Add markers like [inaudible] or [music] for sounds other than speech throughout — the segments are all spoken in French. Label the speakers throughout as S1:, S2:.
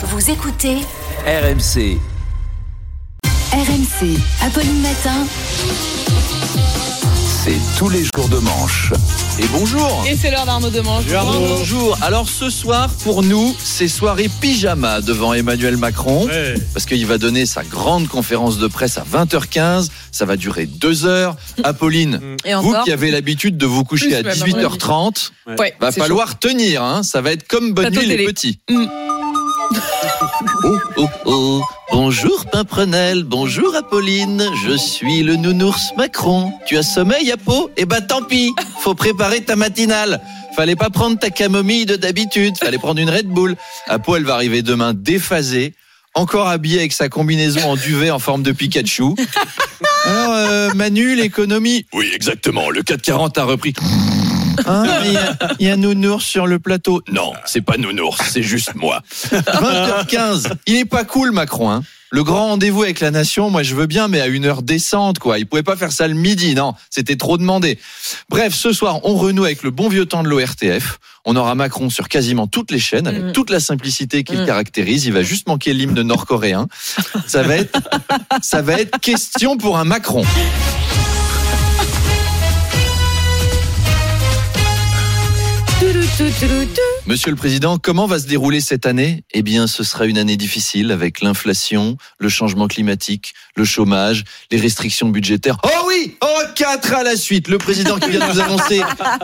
S1: Vous écoutez
S2: RMC.
S1: RMC, Apolline Matin.
S2: C'est tous les jours de manche.
S3: Et bonjour
S4: Et c'est l'heure d'Arnaud Demange.
S3: Bonjour Alors ce soir, pour nous, c'est soirée pyjama devant Emmanuel Macron. Parce qu'il va donner sa grande conférence de presse à 20h15. Ça va durer deux heures. Apolline,
S4: Et
S3: vous qui avez l'habitude de vous coucher
S4: Plus
S3: à
S4: même,
S3: 18h30,
S4: Ouais,
S3: va falloir tenir. Hein. Ça va être comme Bonne Nuit les petits.
S4: Mm.
S3: Oh, oh, oh. Bonjour Pimprenel, bonjour Apolline, je suis le nounours Macron. Tu as sommeil Apo? Eh ben tant pis, faut préparer ta matinale. Fallait pas prendre ta camomille de d'habitude, fallait prendre une Red Bull. Apo, elle va arriver demain déphasée, encore habillée avec sa combinaison en duvet en forme de Pikachu. Alors euh, Manu, l'économie Oui, exactement, le 440 a repris. Hein, Il y, a- il y a Nounours sur le plateau. Non, c'est pas Nounours, c'est juste moi. 20h15. Il est pas cool, Macron. Hein. Le grand rendez-vous avec la nation, moi je veux bien, mais à une heure décente, quoi. Il pouvait pas faire ça le midi, non. C'était trop demandé. Bref, ce soir, on renoue avec le bon vieux temps de l'ORTF. On aura Macron sur quasiment toutes les chaînes, avec
S4: Mm.
S3: toute la simplicité qui le
S4: Mm.
S3: caractérise. Il va juste manquer l'hymne nord-coréen. Ça va être, ça va être question pour un Macron. Tout, tout, tout. Monsieur le Président, comment va se dérouler cette année? Eh bien, ce sera une année difficile avec l'inflation, le changement climatique, le chômage, les restrictions budgétaires. Oh oui! Oh, quatre à la suite. Le Président qui vient de nous annoncer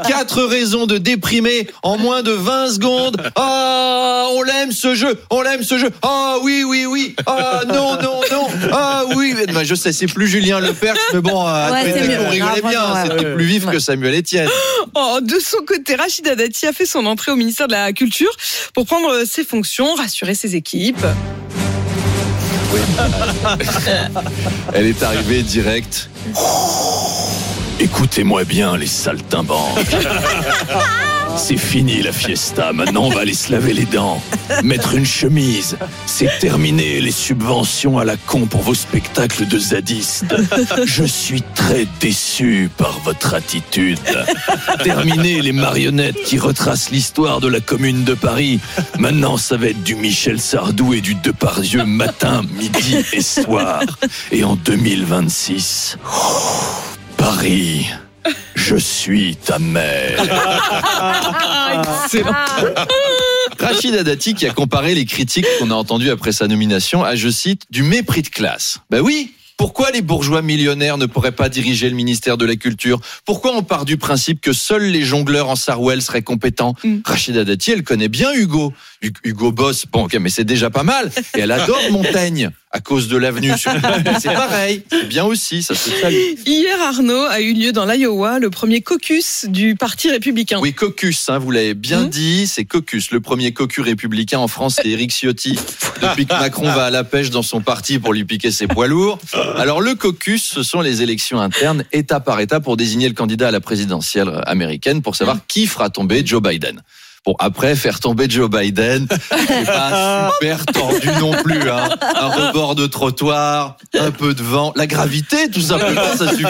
S3: quatre raisons de déprimer en moins de 20 secondes. Ah, on l'aime ce jeu. On l'aime ce jeu. Ah oui, oui, oui. Ah non, non, non. Ah oui. Mais, Je sais, c'est plus Julien Lepers, mais bon, euh,
S4: Ouais,
S3: qu'on rigolait bien.
S4: ouais,
S3: C'était plus vif que Samuel Etienne.
S4: Oh, de son côté, Rachida Dati a fait son entrée au ministère de la Culture pour prendre ses fonctions, rassurer ses équipes. [laughs]
S3: Elle est arrivée direct. Écoutez-moi bien, les saltimbanques. [laughs] C'est fini la fiesta. Maintenant, on va aller se laver les dents. Mettre une chemise. C'est terminé les subventions à la con pour vos spectacles de zadistes. Je suis très déçu par votre attitude. Terminé les marionnettes qui retracent l'histoire de la commune de Paris. Maintenant, ça va être du Michel Sardou et du Depardieu matin, midi et soir. Et en 2026, Paris, je suis ta mère. [laughs]
S4: Excellent. [laughs]
S3: Rachida Dati qui a comparé les critiques qu'on a entendues après sa nomination à, je cite, du mépris de classe. Ben oui pourquoi les bourgeois millionnaires ne pourraient pas diriger le ministère de la Culture? Pourquoi on part du principe que seuls les jongleurs en Sarwell seraient compétents?
S4: Mm.
S3: Rachida Dati, elle connaît bien Hugo. Hu- Hugo Boss, bon, ok, mais c'est déjà pas mal. Et elle adore Montaigne à cause de l'avenue. [laughs] C'est pareil, c'est bien aussi, ça se salue.
S4: Hier, Arnaud, a eu lieu dans l'Iowa le premier caucus du Parti républicain.
S3: Oui, caucus, hein, vous l'avez bien
S4: Mhm.
S3: dit, c'est caucus. Le premier cocu républicain en France, c'est Éric Ciotti. Depuis que Macron va à la pêche dans son parti pour lui piquer ses poids lourds. Alors le caucus, ce sont les élections internes, État par État, pour désigner le candidat à la présidentielle américaine, pour savoir qui fera tomber Joe Biden. Bon, après, faire tomber Joe Biden, [laughs] c'est pas super tendu non plus. Hein. Un rebord de trottoir, un peu de vent, la gravité, tout simplement, ça suffit.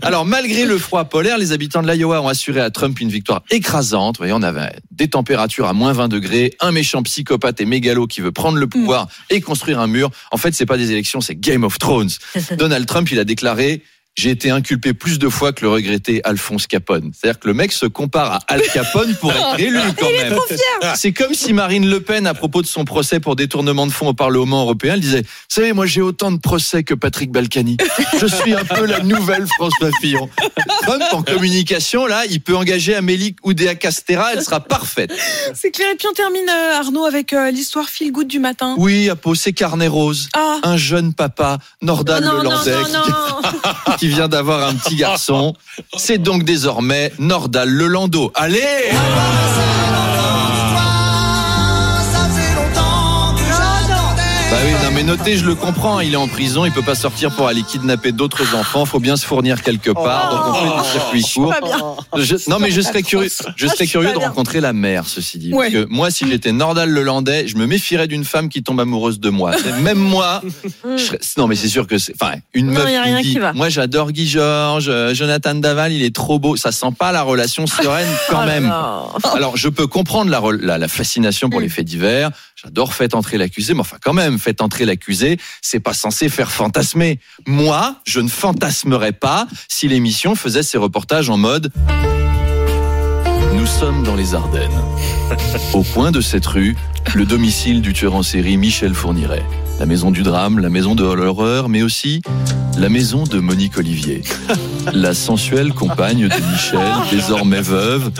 S3: Alors, malgré le froid polaire, les habitants de l'Iowa ont assuré à Trump une victoire écrasante. Vous voyez, on avait des températures à moins 20 degrés, un méchant psychopathe et mégalo qui veut prendre le pouvoir et construire un mur. En fait, c'est pas des élections, c'est Game of Thrones. Donald Trump, il a déclaré j'ai été inculpé plus de fois que le regretté Alphonse Capone. C'est-à-dire que le mec se compare à Al Capone pour être élu [laughs] quand même. C'est comme si Marine Le Pen, à propos de son procès pour détournement de fonds au Parlement européen, elle disait, vous savez, moi j'ai autant de procès que Patrick Balkany. Je suis un peu la nouvelle François Fillon. Trump, en communication, là, il peut engager Amélie Oudéa Castera, elle sera parfaite.
S4: C'est clair. Et puis on termine, euh, Arnaud, avec euh, l'histoire feel good du matin.
S3: Oui, Apo, c'est Carnet Rose.
S4: Ah
S3: Un jeune papa, Nordal
S4: non, non, non,
S3: Lelandais,
S4: non,
S3: qui- [laughs] qui vient d'avoir un petit garçon. C'est donc désormais Nordal Lelando. Allez mais notez, je le comprends, il est en prison, il peut pas sortir pour aller kidnapper d'autres enfants, faut bien se fournir quelque part, donc on fait du circuit court. Je- non mais je serais curieux, je serais curieux de rencontrer la mère, ceci dit.
S4: Ouais.
S3: Parce que moi, si j'étais Nordal Lelandais, je me méfierais d'une femme qui tombe amoureuse de moi. Même moi, je serais- non mais c'est sûr que c'est, enfin, une
S4: Non,
S3: meuf
S4: y a
S3: qui
S4: rien
S3: dit,
S4: qui va.
S3: moi j'adore Guy Georges, euh, Jonathan Daval, il est trop beau, ça sent pas la relation sereine [laughs] quand
S4: Oh
S3: même. Alors, je peux comprendre la, la, la fascination pour les faits divers. J'adore Faites entrer l'accusé, mais enfin quand même, Faites entrer l'accusé, c'est pas censé faire fantasmer. Moi, je ne fantasmerais pas si l'émission faisait ses reportages en mode Nous sommes dans les Ardennes. Au coin de cette rue, le domicile du tueur en série Michel Fourniret. La maison du drame, la maison de l'horreur, mais aussi la maison de Monique Olivier. La sensuelle compagne de Michel, désormais veuve.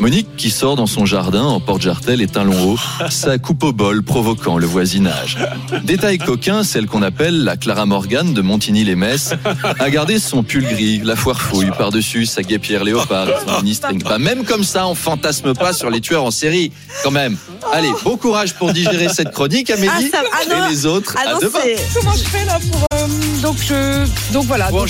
S3: Monique qui sort dans son jardin en porte-jartel et talons hauts, [laughs] sa coupe au bol provoquant le voisinage. Détail coquin, celle qu'on appelle la Clara Morgan de Montigny-les-Messes a gardé son pull gris, la foire fouille par-dessus sa guépière léopard son mini-string. Bah, même comme ça, on fantasme pas sur les tueurs en série, quand même. Allez, bon courage pour digérer cette chronique, Amélie.
S5: Ah, ça- ah non.
S3: et les autres,
S5: Ah
S3: à demain.
S4: Comment je fais là pour. euh, donc, je, donc voilà.
S3: Bon,
S4: Donc,